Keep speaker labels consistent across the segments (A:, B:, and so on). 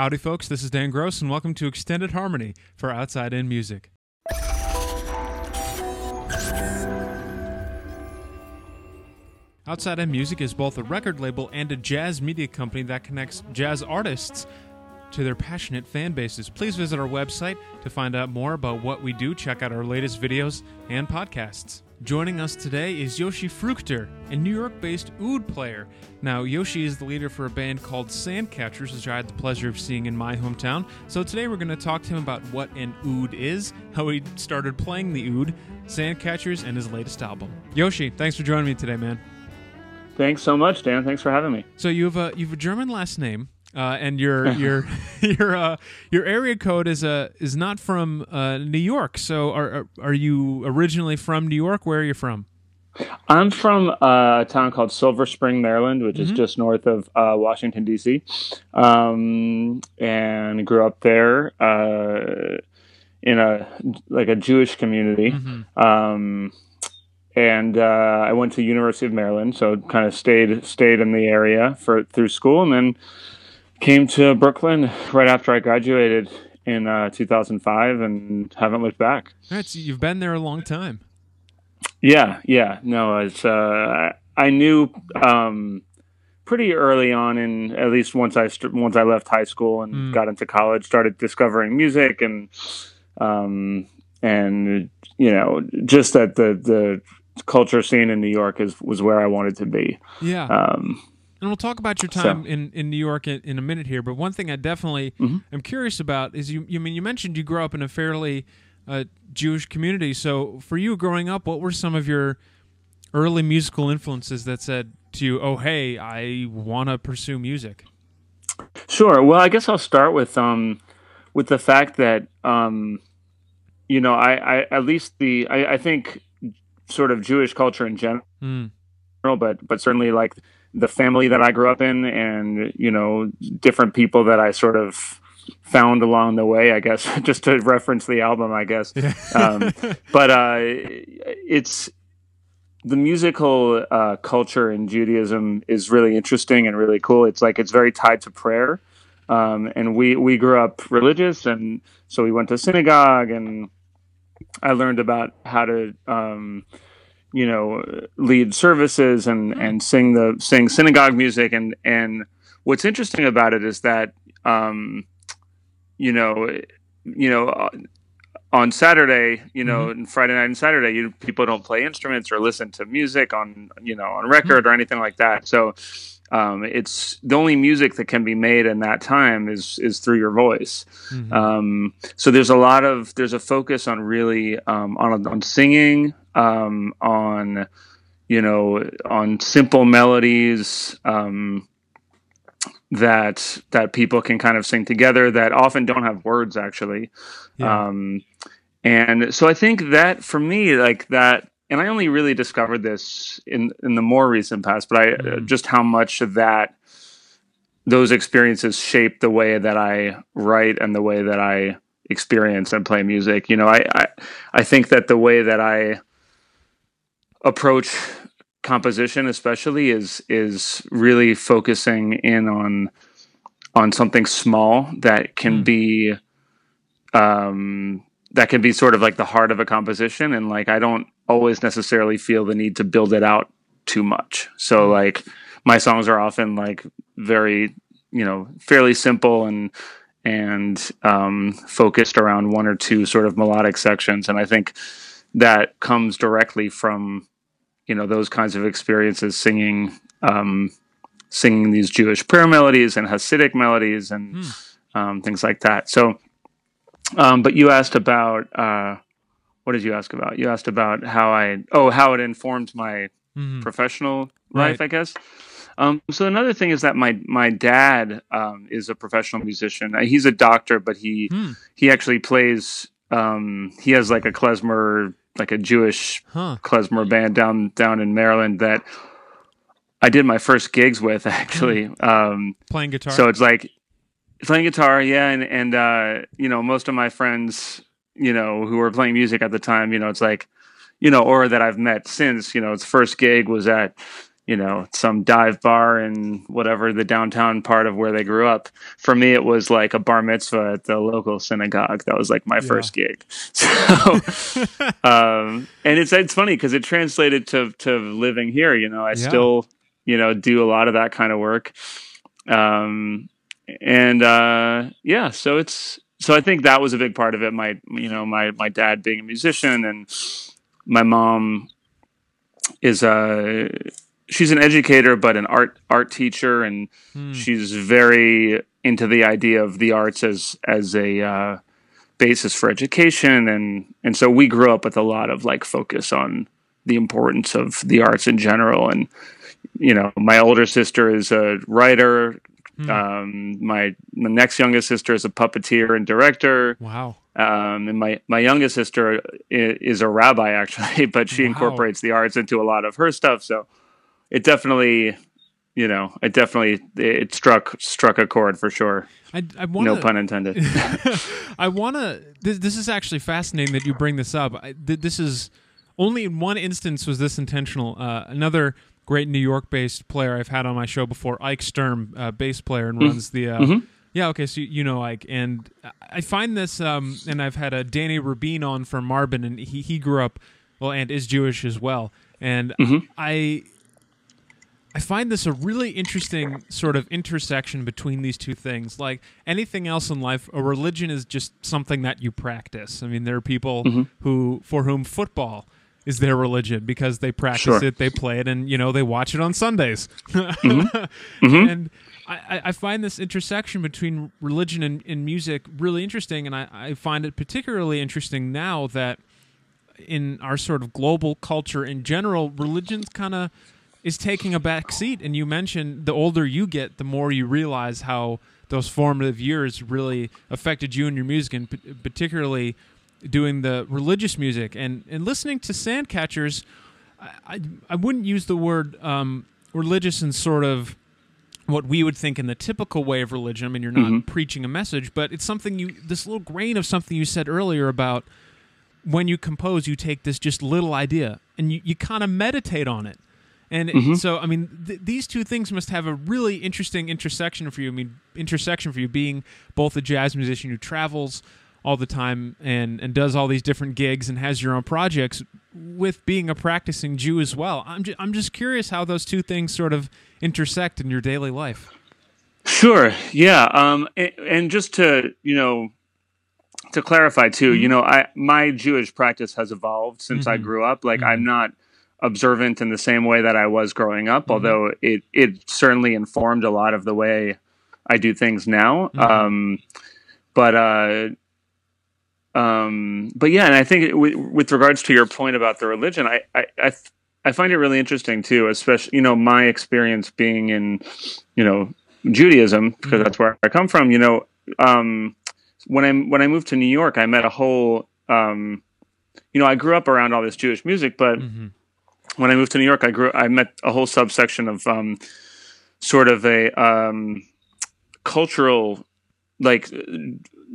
A: Howdy, folks. This is Dan Gross, and welcome to Extended Harmony for Outside In Music. Outside In Music is both a record label and a jazz media company that connects jazz artists to their passionate fan bases. Please visit our website to find out more about what we do. Check out our latest videos and podcasts. Joining us today is Yoshi Fruchter, a New York based oud player. Now, Yoshi is the leader for a band called Sandcatchers, which I had the pleasure of seeing in my hometown. So today we're going to talk to him about what an oud is, how he started playing the oud, Sandcatchers, and his latest album. Yoshi, thanks for joining me today, man.
B: Thanks so much, Dan. Thanks for having me.
A: So you have a you have a German last name, uh, and your your your uh, your area code is a is not from uh, New York. So are, are are you originally from New York? Where are you from?
B: I'm from uh, a town called Silver Spring, Maryland, which
A: Mm-hmm.
B: is just north of uh, Washington D.C. Um, and grew up there uh, in a like a Jewish community.
A: Mm-hmm.
B: Um, and uh, I went to University of Maryland, so kind of stayed stayed in the area for through school, and then came to Brooklyn right after I graduated in uh, 2005, and haven't looked back.
A: All right, so you've been there a long time.
B: Yeah, yeah. No, it's uh, I knew um, pretty early on, in at least once I st- once I left high school and
A: Mm.
B: got into college, started discovering music and um, and you know just that the the culture scene in New York is was where I wanted to be.
A: Yeah.
B: Um,
A: And we'll talk about your
B: So-
A: time in, in New York in, in a minute here. But one thing I definitely
B: Mhm.
A: am curious about is you. You mean you mentioned you grew up in a fairly uh, Jewish community. So for you growing up, what were some of your early musical influences that said to you, "Oh, hey, I want to pursue music"?
B: Sure. Well, I guess I'll start with um, with the fact that um, you know, I, I at least the I, I think sort of Jewish culture in general,
A: Mm.
B: but but certainly like the family that I grew up in, and you know, different people that I sort of found along the way. I guess just to reference the album, I guess. Um, but uh, it's the musical uh, culture in Judaism is really interesting and really cool. It's like it's very tied to prayer, um, and we we grew up religious, and so we went to synagogue, and I learned about how to. Um, you know, lead services and, and sing the sing synagogue music and and what's interesting about it is that um, you know you know uh, on Saturday, you know, and Friday night and Saturday, you people don't play instruments or listen to music on, you know, on record or anything like that. So, um, it's the only music that can be made in that time is is through your voice.
A: Mhm.
B: Um, so there's a lot of there's a focus on really um, on on singing, um, on you know, on simple melodies. Um, that that people can kind of sing together that often don't have words actually
A: Yeah.
B: um, and so I think that for me, like that, and I only really discovered this in in the more recent past, but I
A: Mhm.
B: just how much of that those experiences shape the way that I write and the way that I experience and play music. You know, I I, I think that the way that I approach composition especially is is really focusing in on on something small that can
A: Mm.
B: be um that can be sort of like the heart of a composition and like I don't always necessarily feel the need to build it out too much. So like my songs are often like very, you know, fairly simple and and um focused around one or two sort of melodic sections and I think that comes directly from you know those kinds of experiences singing um singing these Jewish prayer melodies and Hasidic melodies and
A: Hmm.
B: um, things like that. So, um, but you asked about uh, what did you ask about? You asked about how I oh how it informed my
A: Mhm.
B: professional
A: Right.
B: life, I guess. Um, so another thing is that my my dad um, is a professional musician. He's a doctor, but he
A: Hmm.
B: he actually plays. Um, he has like a klezmer, like a Jewish
A: Huh.
B: klezmer band down down in Maryland that I did my first gigs with actually. Um,
A: Playing guitar.
B: so it's like playing guitar, yeah, and and uh, you know most of my friends, you know, who were playing music at the time, you know, it's like, you know, or that I've met since, you know, its first gig was at, you know some dive bar in whatever the downtown part of where they grew up. For me it was like a bar mitzvah at the local synagogue. That was like my yeah. first gig. So um, and it's it's funny because it translated to to living here you know. I yeah. still you know do a lot of that kind of work. Um, and uh, yeah so it's so i think that was a big part of it. My you know my my dad being a musician and my mom is a she's an educator but an art art teacher and hmm. she's very into the idea of the arts as as a uh, basis for education and and so we grew up with a lot of like focus on the importance of the arts in general and you know my older sister is a writer hmm. um, my my next youngest sister is a puppeteer and director
A: wow
B: um, and my, my youngest sister is, is a rabbi actually, but she wow. incorporates the arts into a lot of her stuff. So it definitely, you know, it definitely it struck struck a chord for sure.
A: I, I wanna,
B: no pun intended.
A: I want to. This, this, is actually fascinating that you bring this up. I, th- this is only in one instance was this intentional. Uh, another great New York-based player I've had on my show before, Ike Sturm, uh, bass player, and mm. runs the. Uh, mm-hmm. Yeah, okay, so you know Ike, and I find this, um, and I've had a Danny Rubin on from Marvin, and he he grew up, well, and is Jewish as well, and mm-hmm. I I find this a really interesting sort of intersection between these two things. Like anything else in life, a religion is just something that you practice. I mean, there are people mm-hmm. who for whom football is their religion because they practice sure. it, they play it, and you know they watch it on Sundays. mm-hmm. Mm-hmm. And I, I, find this intersection between religion and, and music really interesting, and I, I find it particularly interesting now that in our sort of global culture in general, religion's kind of is taking a back seat. And you mentioned the older you get, the more you realize how those formative years really affected you and your music, and p- particularly doing the religious music and, and listening to Sandcatchers. I, I, I wouldn't use the word um, religious in sort of what we would think in the typical way of religion. I mean, you're not mm-hmm. preaching a message, but it's something you, this little grain of something you said earlier about when you compose, you take this just little idea and you, you kind of meditate on it. And mm-hmm. so, I mean, th- these two things must have a really interesting intersection for you. I mean, intersection for you being both a jazz musician who travels all the time and, and does all these different gigs and has your own projects with being a practicing Jew as well. I'm, ju- I'm just curious how those two things sort of intersect in your daily life.
B: Sure. Yeah. Um, and, and just to, you know, to clarify too, mm-hmm. you know, I my Jewish practice has evolved since mm-hmm. I grew up. Like mm-hmm. I'm not observant in the same way that I was growing up, mm-hmm. although it it certainly informed a lot of the way I do things now. Mm-hmm. Um, but uh, um, but yeah, and I think with, with, regards to your point about the religion, I I, I, I find it really interesting too, especially you know my experience being in you know Judaism because mm-hmm. that's where I come from. You know, um, when I when I moved to New York, I met a whole um, you know I grew up around all this Jewish music, but mm-hmm when I moved to New York, I grew I met a whole subsection of um, sort of a um, cultural like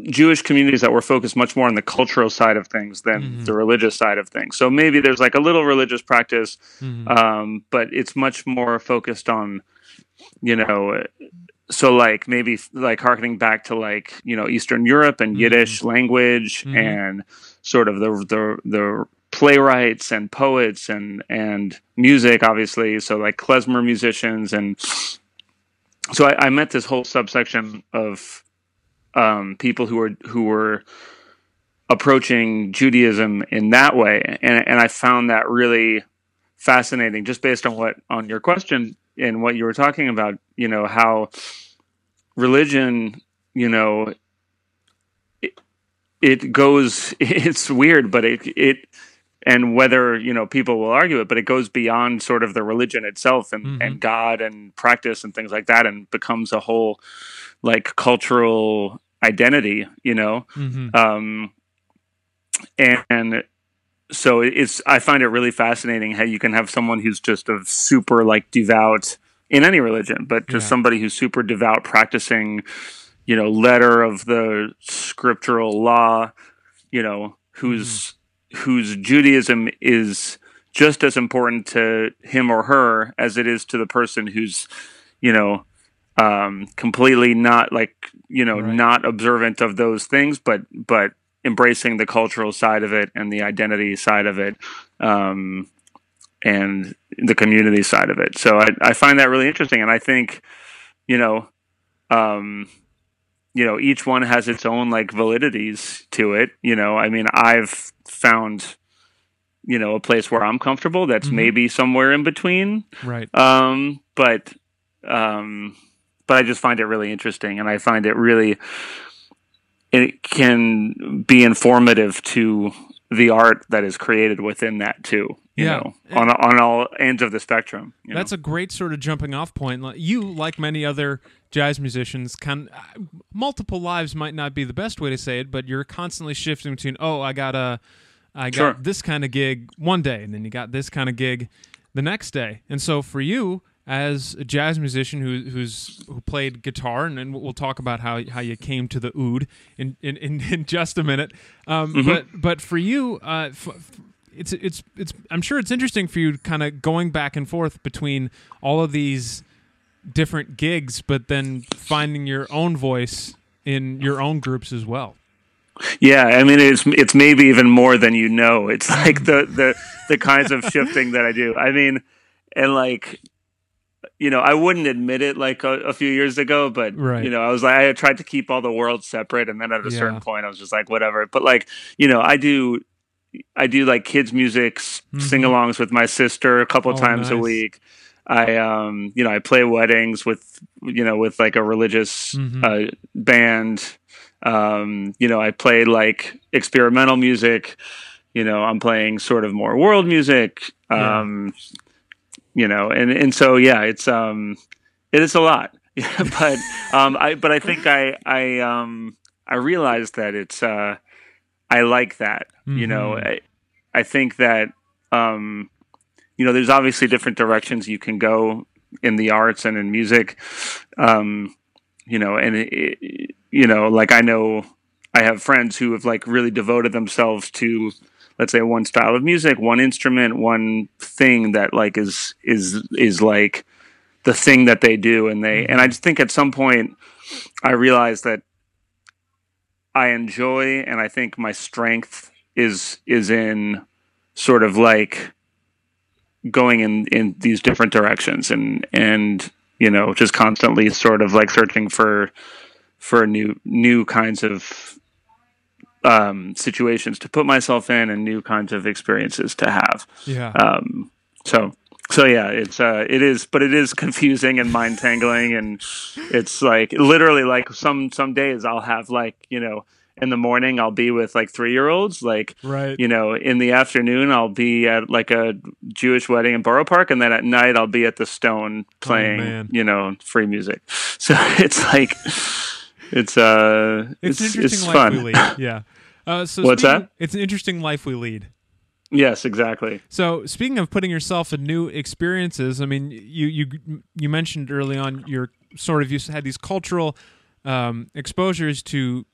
B: Jewish communities that were focused much more on the cultural side of things than mm-hmm. the religious side of things. So maybe there's like a little religious practice, mm-hmm. um, but it's much more focused on, you know, so like maybe like harkening back to like you know Eastern Europe and mm-hmm. Yiddish language mm-hmm. and sort of the the the playwrights and poets and and music, obviously. So like klezmer musicians, and so I, I met this whole subsection of um, people who were who were approaching Judaism in that way, and and I found that really fascinating, just based on what on your question and what you were talking about. You know how religion, you know, it, it goes. It's weird, but it it and whether you know people will argue it but it goes beyond sort of the religion itself and, mm-hmm. and god and practice and things like that and becomes a whole like cultural identity you know mm-hmm. um and, and so it's i find it really fascinating how you can have someone who's just a super like devout in any religion but just yeah. somebody who's super devout practicing you know letter of the scriptural law you know who's mm-hmm whose Judaism is just as important to him or her as it is to the person who's, you know, um, completely not like you know
A: Right.
B: not observant of those things, but but embracing the cultural side of it and the identity side of it, um, and the community side of it. So I, I find that really interesting, and I think, you know, um, you know, each one has its own like validities to it. You know, I mean, I've found, you know, a place where I'm comfortable that's
A: Mhm.
B: maybe somewhere in between.
A: Right.
B: Um, but, um, but I just find it really interesting, and I find it really, it can be informative to the art that is created within that too. You
A: Yeah.
B: know, on on all ends of the spectrum. you know?
A: That's a great sort of jumping off point. You, like many other jazz musicians, can uh, multiple lives might not be the best way to say it, but you're constantly shifting between oh, I got a, I got
B: Sure.
A: this kind of gig one day, and then you got this kind of gig the next day. And so for you, as a jazz musician who who's who played guitar, and, and we'll talk about how how you came to the oud in in, in, in just a minute. Um, But but for you, uh, f- it's it's it's I'm sure it's interesting for you kind of going back and forth between all of these different gigs but then finding your own voice in your own groups as well.
B: Yeah, I mean it's it's maybe even more than you know. It's like the the the kinds of shifting that I do. I mean, and like you know, I wouldn't admit it like a, a few years ago, but
A: Right.
B: you know, I was like I tried to keep all the worlds separate, and then at a
A: Yeah.
B: certain point, I was just like whatever. But like you know, I do. I do like kids music
A: Mhm.
B: sing-alongs with my sister a couple
A: Oh,
B: times a week. I um you know I play weddings with you know with like a religious
A: Mhm.
B: uh, band. Um, you know, I play like experimental music. You know, I'm playing sort of more world music.
A: Yeah.
B: Um, You know, and and so yeah, it's um, it is a lot. but um, I but I think I I um I realized that it's uh, I like that. You know,
A: Mhm.
B: I I think that um, you know, there's obviously different directions you can go in the arts and in music. Um, you know, and it, it- you know, like I know I have friends who have like really devoted themselves to, let's say, one style of music, one instrument, one thing that like is is is like the thing that they do, and they and I just think at some point I realized that I enjoy and I think my strength is is in sort of like going in in these different directions and and you know just constantly sort of like searching for for new new kinds of um situations to put myself in and new kinds of experiences to have
A: Yeah.
B: um so so yeah it's uh it is but it is confusing and mind tangling and it's like literally like some some days i'll have like you know in the morning i'll be with like three year olds like
A: right.
B: you know, in the afternoon I'll be at like a Jewish wedding in Borough Park, and then at night I'll be at the Stone playing,
A: Oh,
B: you know, free music. So it's like, it's uh,
A: it's,
B: it's it's, fun.
A: we lead. Yeah. Uh, so
B: What's
A: speaking-
B: that?
A: It's an interesting life we lead.
B: Yes, exactly.
A: So speaking of putting yourself in new experiences, I mean, you you you mentioned early on your sort of you had these cultural um, exposures to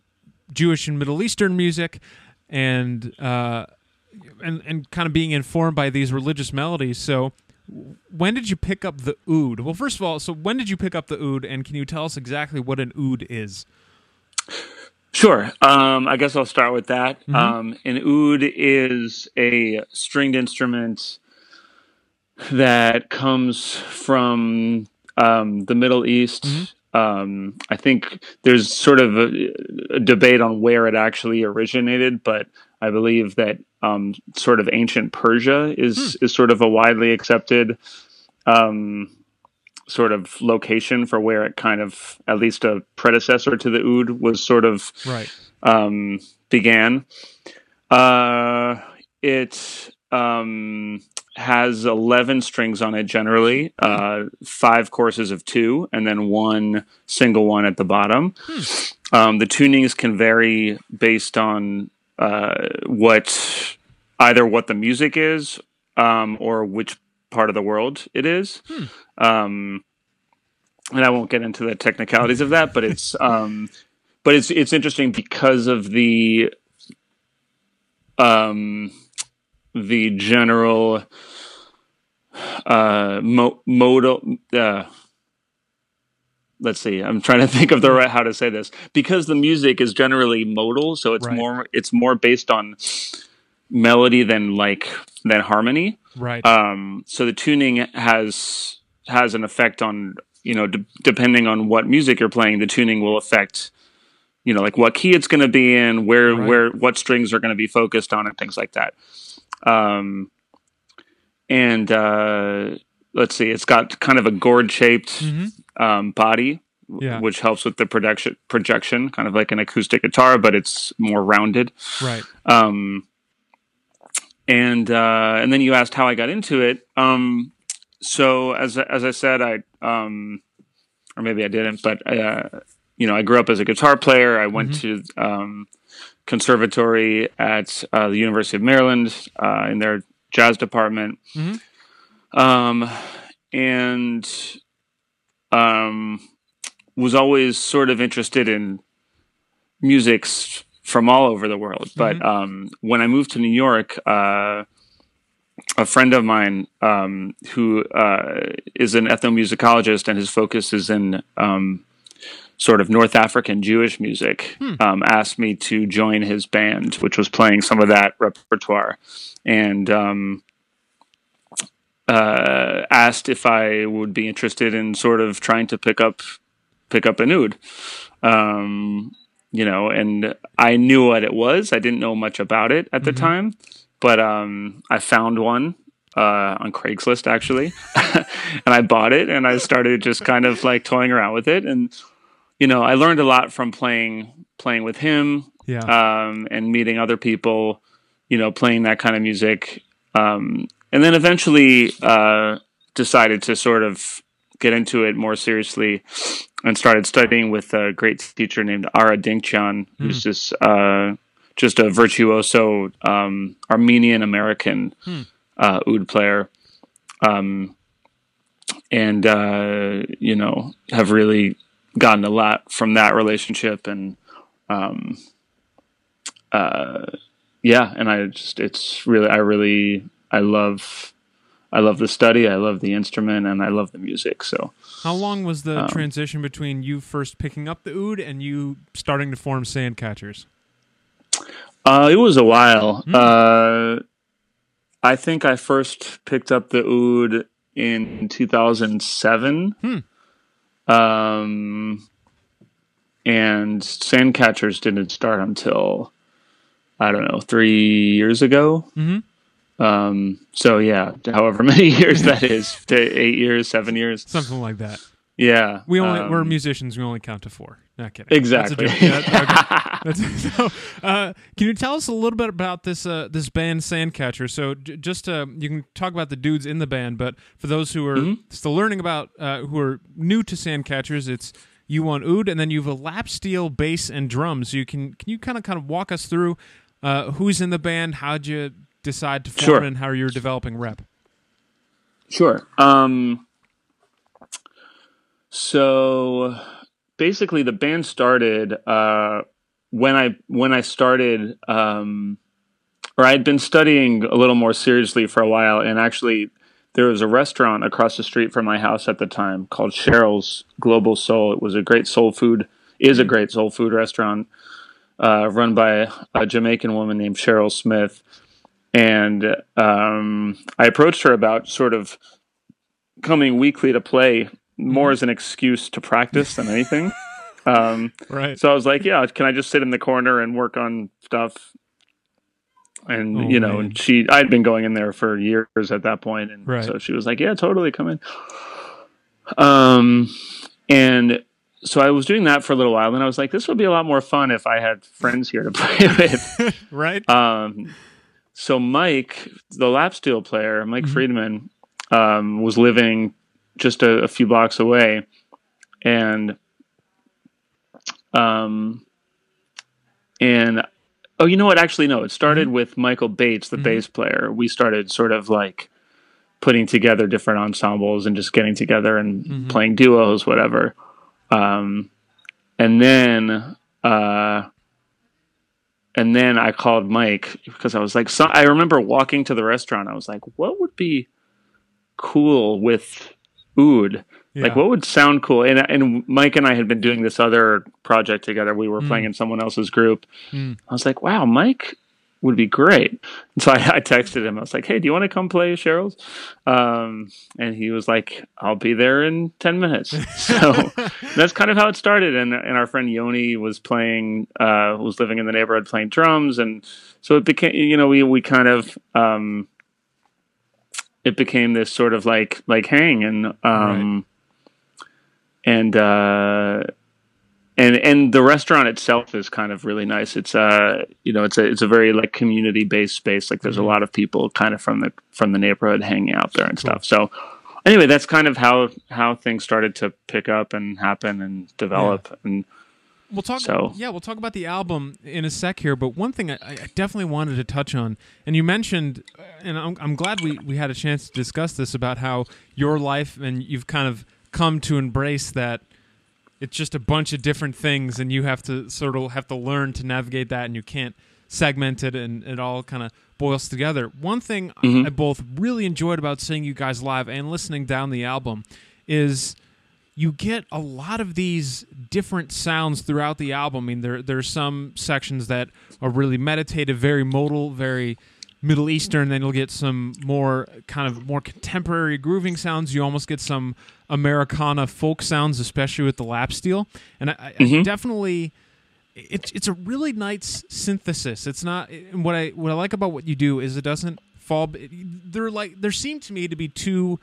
A: Jewish and Middle Eastern music, and uh, and and kind of being informed by these religious melodies. So. When did you pick up the oud? Well, first of all, so when did you pick up the oud, and can you tell us exactly what an oud is?
B: Sure. Um, I guess I'll start with that. Um, an oud is a stringed instrument that comes from um, the Middle East. Um, I think there's sort of a, a debate on where it actually originated, but I believe that um, sort of ancient Persia is is sort of a widely accepted um, sort of location for where it kind of at least a predecessor to the oud was sort of
A: Right.
B: um, began. Uh, it um, has 11 strings on it generally, uh, five courses of two, and then one single one at the bottom. Um, the tunings can vary based on uh, what either what the music is um, or which part of the world it is. Um, and I won't get into the technicalities of that, but it's um, but it's it's interesting because of the um the general uh, mo- modal. Uh, let's see. I'm trying to think of the right how to say this because the music is generally modal, so it's
A: Right.
B: more it's more based on melody than like than harmony.
A: Right.
B: Um, so the tuning has has an effect on you know de- depending on what music you're playing, the tuning will affect you know like what key it's going to be in, where
A: Right.
B: where what strings are going to be focused on, and things like that. Um, and uh, let's see, it's got kind of a gourd shaped
A: hmm
B: um, body,
A: Yeah.
B: which helps with the projection projection, kind of like an acoustic guitar, but it's more rounded.
A: Right.
B: Um, and uh, and then you asked how I got into it. Um, so as as I said, I um, or maybe I didn't, but uh, you know, I grew up as a guitar player. I went to um, conservatory at uh, the University of Maryland uh, in their jazz department,
A: Mhm.
B: um, and um, was always sort of interested in musics from all over the world. But um, when I moved to New York, uh, a friend of mine um, who uh, is an ethnomusicologist and his focus is in um, sort of North African Jewish music, um, asked me to join his band, which was playing some of that repertoire, and um, uh, asked if I would be interested in sort of trying to pick up pick up an oud. Um, you know, and I knew what it was. I didn't know much about it at the time, but um, I found one uh, on Craigslist actually, and I bought it and I started just kind of like toying around with it, and you know, I learned a lot from playing playing with him
A: Yeah.
B: um, and meeting other people, you know, playing that kind of music. Um, and then eventually uh, decided to sort of get into it more seriously and started studying with a great teacher named Ara Dinkjian, who's this uh, just a virtuoso um, Armenian American uh, oud player. Um, and, uh, you know, have really gotten a lot from that relationship and, um, uh, yeah, and I just it's really I really I love I love the study, I love the instrument, and I love the music. So
A: How long was the
B: um,
A: transition between you first picking up the oud and you starting to form Sandcatchers?
B: Uh, it was a while. Uh, I think I first picked up the oud in 2007.
A: Hmm.
B: Um, and Sandcatchers didn't start until I don't know three years ago.
A: Mhm.
B: Um, so yeah, however many years that is, to eight years, seven years.
A: Something like that.
B: Yeah,
A: We only
B: um,
A: we're musicians. We only count to four. Not kidding.
B: exactly.
A: That's a joke. Yeah, okay. So, uh, can you tell us a little bit about this uh, this band Sandcatcher? So, j- just uh, you can talk about the dudes in the band, but for those who are
B: Mm-hmm.
A: still learning about, uh, who are new to Sandcatchers, it's you on oud, and then you have a lap steel bass and drums. So you can can you kind of kind of walk us through uh, who's in the band, how'd you decide to form
B: Sure.
A: and how you're developing rep?
B: Sure. Um, so basically, the band started uh, when I when I started, um, or I'd been studying a little more seriously for a while, and actually. There was a restaurant across the street from my house at the time called Cheryl's Global Soul. It was a great soul food, is a great soul food restaurant uh, run by a Jamaican woman named Cheryl Smith. And um, I approached her about sort of coming weekly to play more as an excuse to practice than anything. Um,
A: Right.
B: so I was like, yeah, can I just sit in the corner and work on stuff? And
A: Oh,
B: you know,
A: man.
B: and she, I had been going in there for years at that point, and
A: Right.
B: so she was like, yeah, totally, come in. Um, and so I was doing that for a little while, and I was like, this would be a lot more fun if I had friends here to play with.
A: right.
B: Um, so Mike, the lap steel player, Mike
A: Mhm.
B: Friedman, um, was living just a, a few blocks away, and um, and oh, you know what? Actually, no. It started with Michael Bates, the
A: Mhm.
B: bass player. We started sort of like putting together different ensembles and just getting together and
A: Mhm.
B: playing duos, whatever. Um, and then uh, and then I called Mike because I was like, so, I remember walking to the restaurant. I was like, what would be cool with oud? Yeah. Like, what would sound cool? And and Mike and I had been doing this other project together. We were mm. playing in someone else's group. Mm. I was like, wow, Mike would be great. And so I, I, texted him. I was like, "Hey, do you want to come play Cheryl's?" Um, and he was like, "I'll be there in ten minutes." So that's kind of how it started. And and our friend Yoni was playing, uh, was living in the neighborhood playing drums, and so it became, you know, we we kind of. Um, it became this sort of like like hang and um right. and uh and and the restaurant itself is kind of really nice. It's uh you know it's a it's a very like community based space. Like there's mm-hmm. a lot of people kind of from the from the neighborhood hanging out there and cool. stuff. So anyway, that's kind of how how things started to pick up and happen and develop yeah. and.
A: We'll talk. So. Yeah, we'll talk about the album in a sec here. But one thing I, I definitely wanted to touch on, and you mentioned, and I'm, I'm glad we we had a chance to discuss this about how your life and you've kind of come to embrace that it's just a bunch of different things and you have to sort of have to learn to navigate that and you can't segment it and it all kind of boils together one thing mm-hmm. i both really enjoyed about seeing you guys live and listening down the album is you get a lot of these different sounds throughout the album i mean there there's some sections that are really meditative very modal very Middle Eastern, then you'll get some more kind of more contemporary grooving sounds. You almost get some Americana folk sounds, especially with the lap steel. And I, mm-hmm. I definitely, it's it's a really nice synthesis. It's not what I what I like about what you do is it doesn't fall. There like there seem to me to be two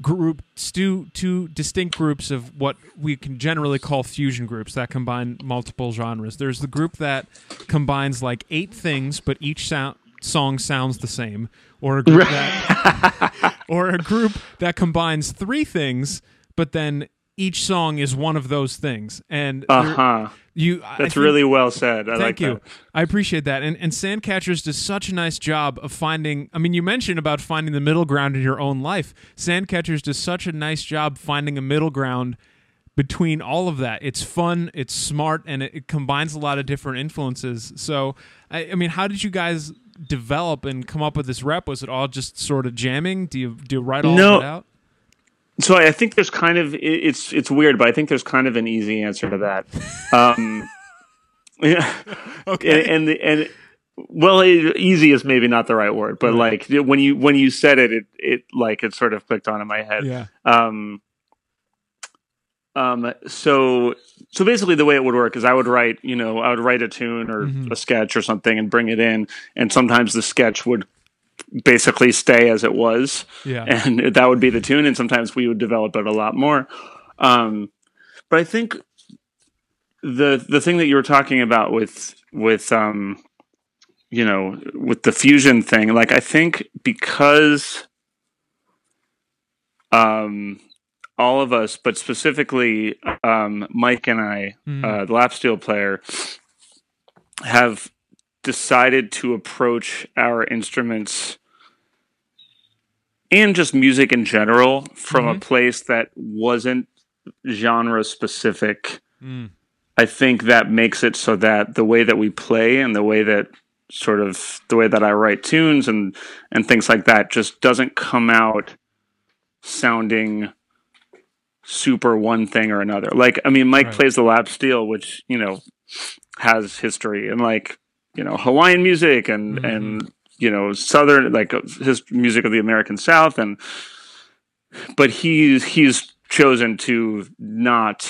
A: group two two distinct groups of what we can generally call fusion groups that combine multiple genres. There's the group that combines like eight things, but each sound song sounds the same, or a group that, or a group that combines three things, but then each song is one of those things. And
B: uh huh. You that's think, really well said. I
A: thank
B: like
A: you.
B: That.
A: I appreciate that. And and Sandcatchers does such a nice job of finding. I mean, you mentioned about finding the middle ground in your own life. Sandcatchers does such a nice job finding a middle ground between all of that. It's fun, it's smart, and it, it combines a lot of different influences. So, I, I mean, how did you guys develop and come up with this rep? Was it all just sort of jamming? Do you do you write all no. of it out?
B: So I think there's kind of it's it's weird, but I think there's kind of an easy answer to that. Um, yeah, okay, and and, the, and well, it, easy is maybe not the right word, but right. like when you when you said it, it it like it sort of clicked on in my head.
A: Yeah.
B: Um, um, so so basically the way it would work is I would write, you know, I would write a tune or mm-hmm. a sketch or something and bring it in and sometimes the sketch would basically stay as it was.
A: Yeah.
B: And that would be the tune and sometimes we would develop it a lot more. Um, but I think the the thing that you were talking about with with um you know, with the fusion thing, like I think because um all of us, but specifically um, Mike and I, mm. uh, the lap steel player, have decided to approach our instruments and just music in general from mm-hmm. a place that wasn't genre specific. Mm. I think that makes it so that the way that we play and the way that sort of the way that I write tunes and and things like that just doesn't come out sounding super one thing or another. Like, I mean, Mike right. plays the lap steel, which you know has history and like you know Hawaiian music and mm-hmm. and you know southern like his music of the American South and but he's he's chosen to not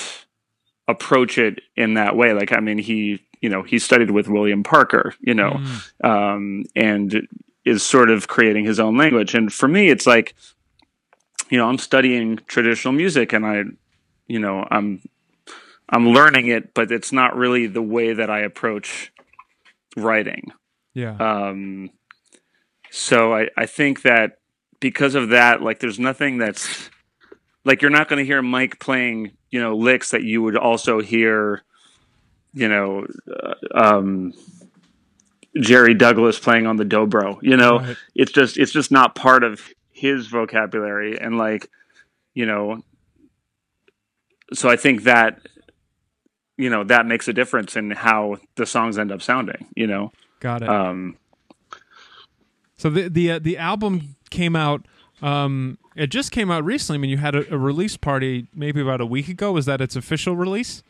B: approach it in that way. Like, I mean, he you know he studied with William Parker, you know, mm. um, and is sort of creating his own language. And for me, it's like you know, I'm studying traditional music and I, you know, I'm, I'm learning it, but it's not really the way that I approach writing.
A: Yeah.
B: Um, so I, I think that because of that, like there's nothing that's like you're not going to hear Mike playing, you know, licks that you would also hear, you know, uh, um, Jerry Douglas playing on the dobro. You know, right. it's just it's just not part of his vocabulary and like you know so i think that you know that makes a difference in how the songs end up sounding. You know.
A: Got it.
B: Um,
A: so the the uh, the album came out. Um, it just came out recently. I mean, you had a, a, release party maybe about a week ago. Was that its official release?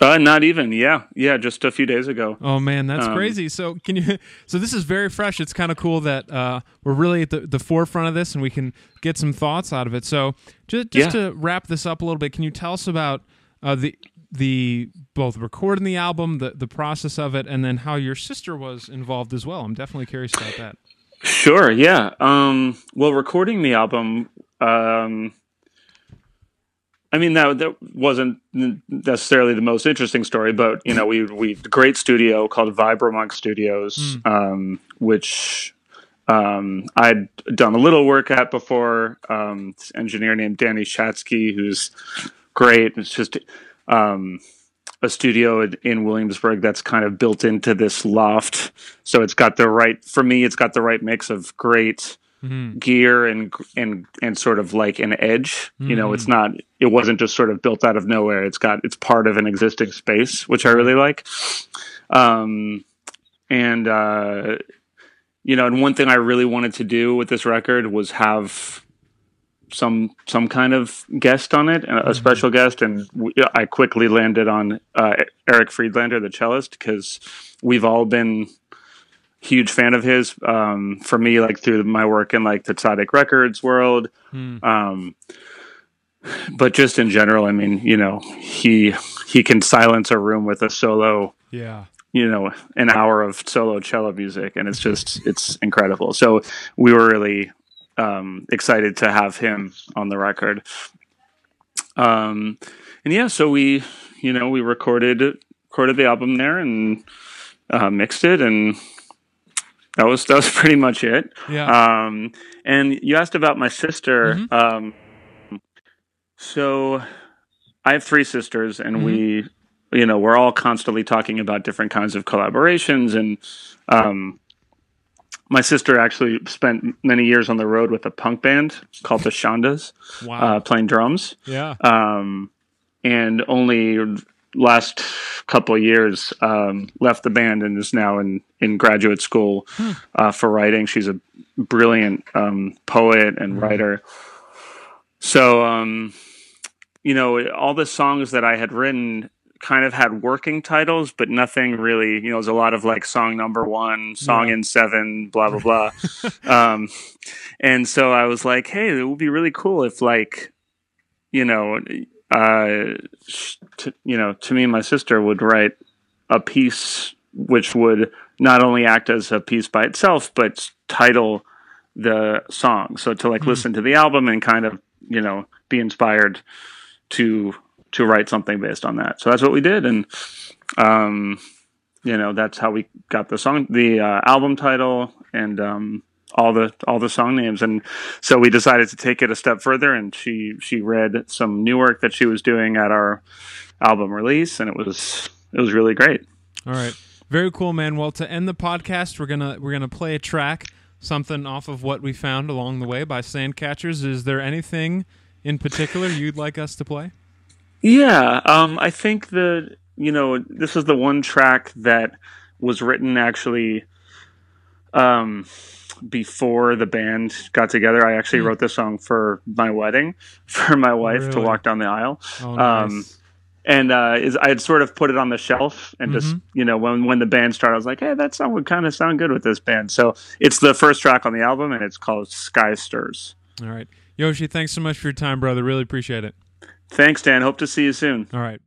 B: Uh, not even. Yeah, yeah, just a few days ago.
A: Oh man, that's um, crazy. So can you? So this is very fresh. It's kind of cool that uh, we're really at the, the forefront of this, and we can get some thoughts out of it. So just just yeah. to wrap this up a little bit, can you tell us about uh, the the both recording the album, the the process of it, and then how your sister was involved as well? I'm definitely curious about that.
B: Sure. Yeah. Um, well, recording the album, um, I mean that that wasn't necessarily the most interesting story, but you know we we great studio called Vibramunk Studios, mm. um, which um, I'd done a little work at before. Um, engineer named Danny Shatsky, who's great. It's just um, a studio in Williamsburg that's kind of built into this loft. So it's got the right for me. It's got the right mix of great mm-hmm. gear and and and sort of like an edge. Mm-hmm. You know, it's mm-hmm. not. It wasn't just sort of built out of nowhere. It's got. It's part of an existing space, which I really like. Um, and uh, you know, and one thing I really wanted to do with this record was have some some kind of guest on it, a mm-hmm. special guest, and we, I quickly landed on uh, Erik Friedlander, the cellist, because we've all been huge fan of his. Um, for me, like through my work in like the Tzadik Records world, mm. um, but just in general, I mean, you know, he he can silence a room with a solo.
A: Yeah.
B: You know, an hour of solo cello music, and it's just it's incredible. So we were really um, excited to have him on the record. Um, and yeah, so we, you know, we recorded recorded the album there and uh, mixed it, and that was that was pretty much it.
A: Yeah.
B: Um, and you asked about my sister. Mm-hmm. Um, so I have three sisters, and mm-hmm. we, you know, we're all constantly talking about different kinds of collaborations and. Um, my sister actually spent many years on the road with a punk band called the Shondes, wow. uh, playing drums.
A: Yeah.
B: Um, and only last couple of years um, left the band and is now in, in graduate school hmm. uh, for writing. She's a brilliant um, poet and hmm. writer. So, um, you know, all the songs that I had written kind of had working titles, but nothing really, you know, it was a lot of like song number one, song yeah. in seven, blah, blah, blah. um, and so I was like, hey, it would be really cool if like, you know, uh, to, you know, to me and my sister would write a piece which would not only act as a piece by itself, but title the song. So to like mm. listen to the album and kind of, you know, be inspired to to write something based on that. So that's what we did, and um, you know that's how we got the song, the uh, album title, and um, all the all the song names. And so we decided to take it a step further, and she she read some new work that she was doing at our album release, and it was it was really great.
A: All right, very cool, man. Well, to end the podcast, we're gonna we're gonna play a track, something off of what we found along the way by Sandcatchers. Is there anything in particular you'd like us to play?
B: Yeah, um, I think that you know this is the one track that was written actually um, before the band got together. I actually mm. wrote this song for my wedding for my wife really? to walk down the aisle.
A: Oh, nice. um,
B: and uh, is I had sort of put it on the shelf, and mm-hmm. just you know when when the band started, I was like, hey, that song would kind of sound good with this band. So it's the first track on the album, and it's called Sky Stirs.
A: All right, Yoshi, thanks so much for your time, brother. Really appreciate it.
B: Thanks, Dan. Hope to see you soon.
A: All right.